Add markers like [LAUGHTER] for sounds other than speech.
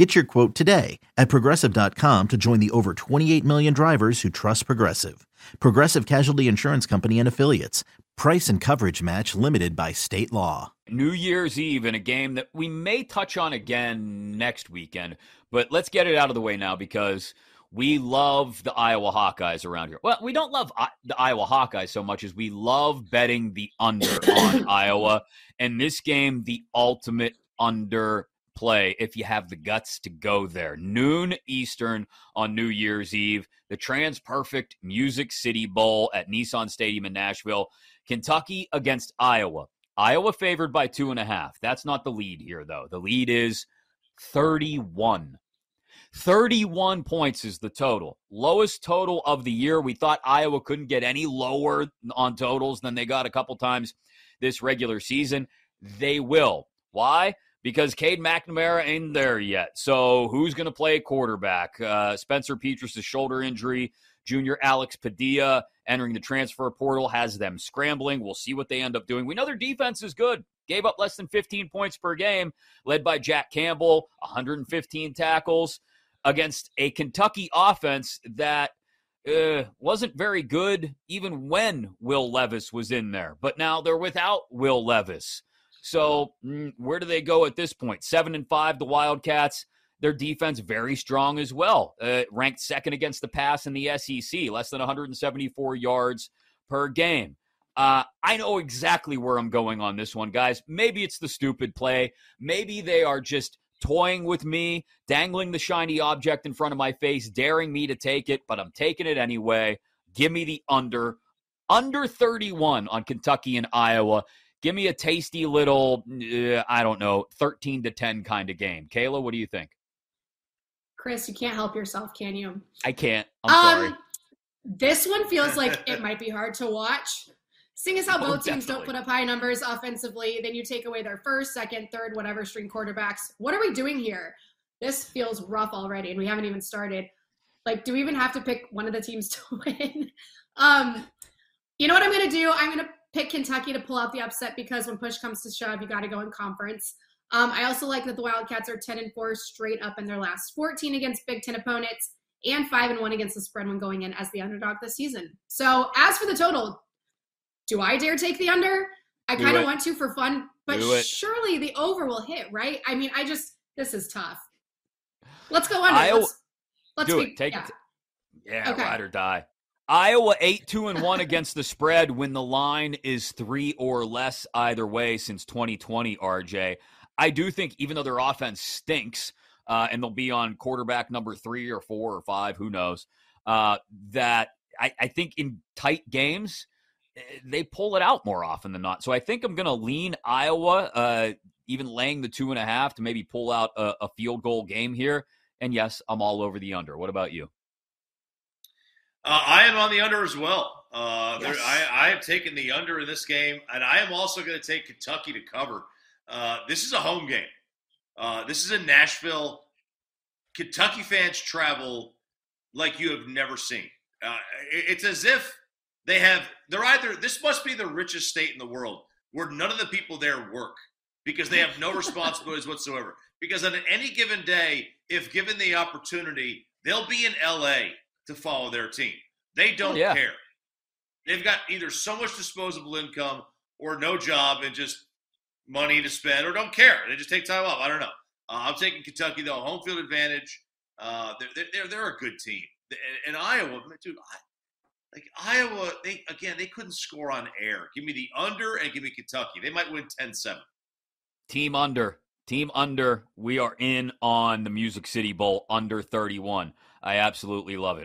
Get your quote today at progressive.com to join the over 28 million drivers who trust Progressive. Progressive Casualty Insurance Company and Affiliates. Price and coverage match limited by state law. New Year's Eve in a game that we may touch on again next weekend, but let's get it out of the way now because we love the Iowa Hawkeyes around here. Well, we don't love uh, the Iowa Hawkeyes so much as we love betting the under on [COUGHS] Iowa. And this game, the ultimate under play if you have the guts to go there. Noon Eastern on New Year's Eve, the TransPerfect Music City Bowl at Nissan Stadium in Nashville. Kentucky against Iowa. Iowa favored by two and a half. That's not the lead here, though. The lead is 31. 31 points is the total. Lowest total of the year. We thought Iowa couldn't get any lower on totals than they got a couple times this regular season. They will. Why? Because Cade McNamara ain't there yet. So who's going to play quarterback? Uh, Spencer Petras' shoulder injury. Junior Alex Padilla entering the transfer portal has them scrambling. We'll see what they end up doing. We know their defense is good. Gave up less than 15 points per game, led by Jack Campbell, 115 tackles against a Kentucky offense that uh, wasn't very good even when Will Levis was in there. But now they're without Will Levis. So mm, where do they go at this point? Seven and five, the Wildcats. Their defense very strong as well. Uh, ranked second against the pass in the SEC, less than 174 yards per game. Uh, I know exactly where I'm going on this one, guys. Maybe it's the stupid play. Maybe they are just toying with me, dangling the shiny object in front of my face, daring me to take it, but I'm taking it anyway. Give me the under. Under 31 on Kentucky and Iowa. Give me a tasty little, uh, I don't know, 13 to 10 kind of game. Kayla, what do you think? Chris, you can't help yourself, can you? I can't. I'm um, sorry. This one feels like [LAUGHS] it might be hard to watch. Seeing as how oh, both teams don't put up high numbers offensively, then you take away their first, second, third, whatever string quarterbacks. What are we doing here? This feels rough already, and we haven't even started. Like, do we even have to pick one of the teams [LAUGHS] to win? um, you know what I'm going to do? I'm going to pick Kentucky to pull out the upset because when push comes to shove, you got to go in conference. Um, I also like that the Wildcats are 10 and 4 straight up in their last 14 against Big Ten opponents and 5 and 1 against the spread when going in as the underdog this season. So, as for the total, do I dare take the under? I kind of want to for fun, but surely the over will hit, right? I mean, I just, this is tough. Let's go under. I, let's, let's do be, it. Take yeah. it. Yeah, okay. ride or die. Iowa 8 2 and 1 against the spread when the line is 3 or less either way since 2020 RJ. I do think even though their offense stinks uh, and they'll be on quarterback number 3 or 4 or 5 who knows uh, that I, I, think in tight games eh, they pull it out more often than not. So I think I'm going to lean Iowa uh, even laying the two and a half to maybe pull out a, a field goal game here. And yes, I'm all over the under. What about you? Uh, I am on the under as well. Uh, yes. there, I, I, have taken the under in this game, and I am also going to take Kentucky to cover. Uh, this is a home game. Uh, this is in Nashville. Kentucky fans travel like you have never seen. Uh, it's as if they have. They're either. This must be the richest state in the world where none of the people there work because they have no [LAUGHS] responsibilities whatsoever. Because on any given day, if given the opportunity, they'll be in L.A to follow their team. They don't oh, yeah. care. They've got either so much disposable income or no job and just money to spend or don't care. They just take time off. I don't know. Uh, I'm taking Kentucky, though, home field advantage. Uh, they're, they're, they're a good team. And, and Iowa, dude, I, like Iowa, they again, they couldn't score on air. Give me the under and give me Kentucky. They might win 10 7. Team under. Team under. We are in on the Music City Bowl under 31. I absolutely love it.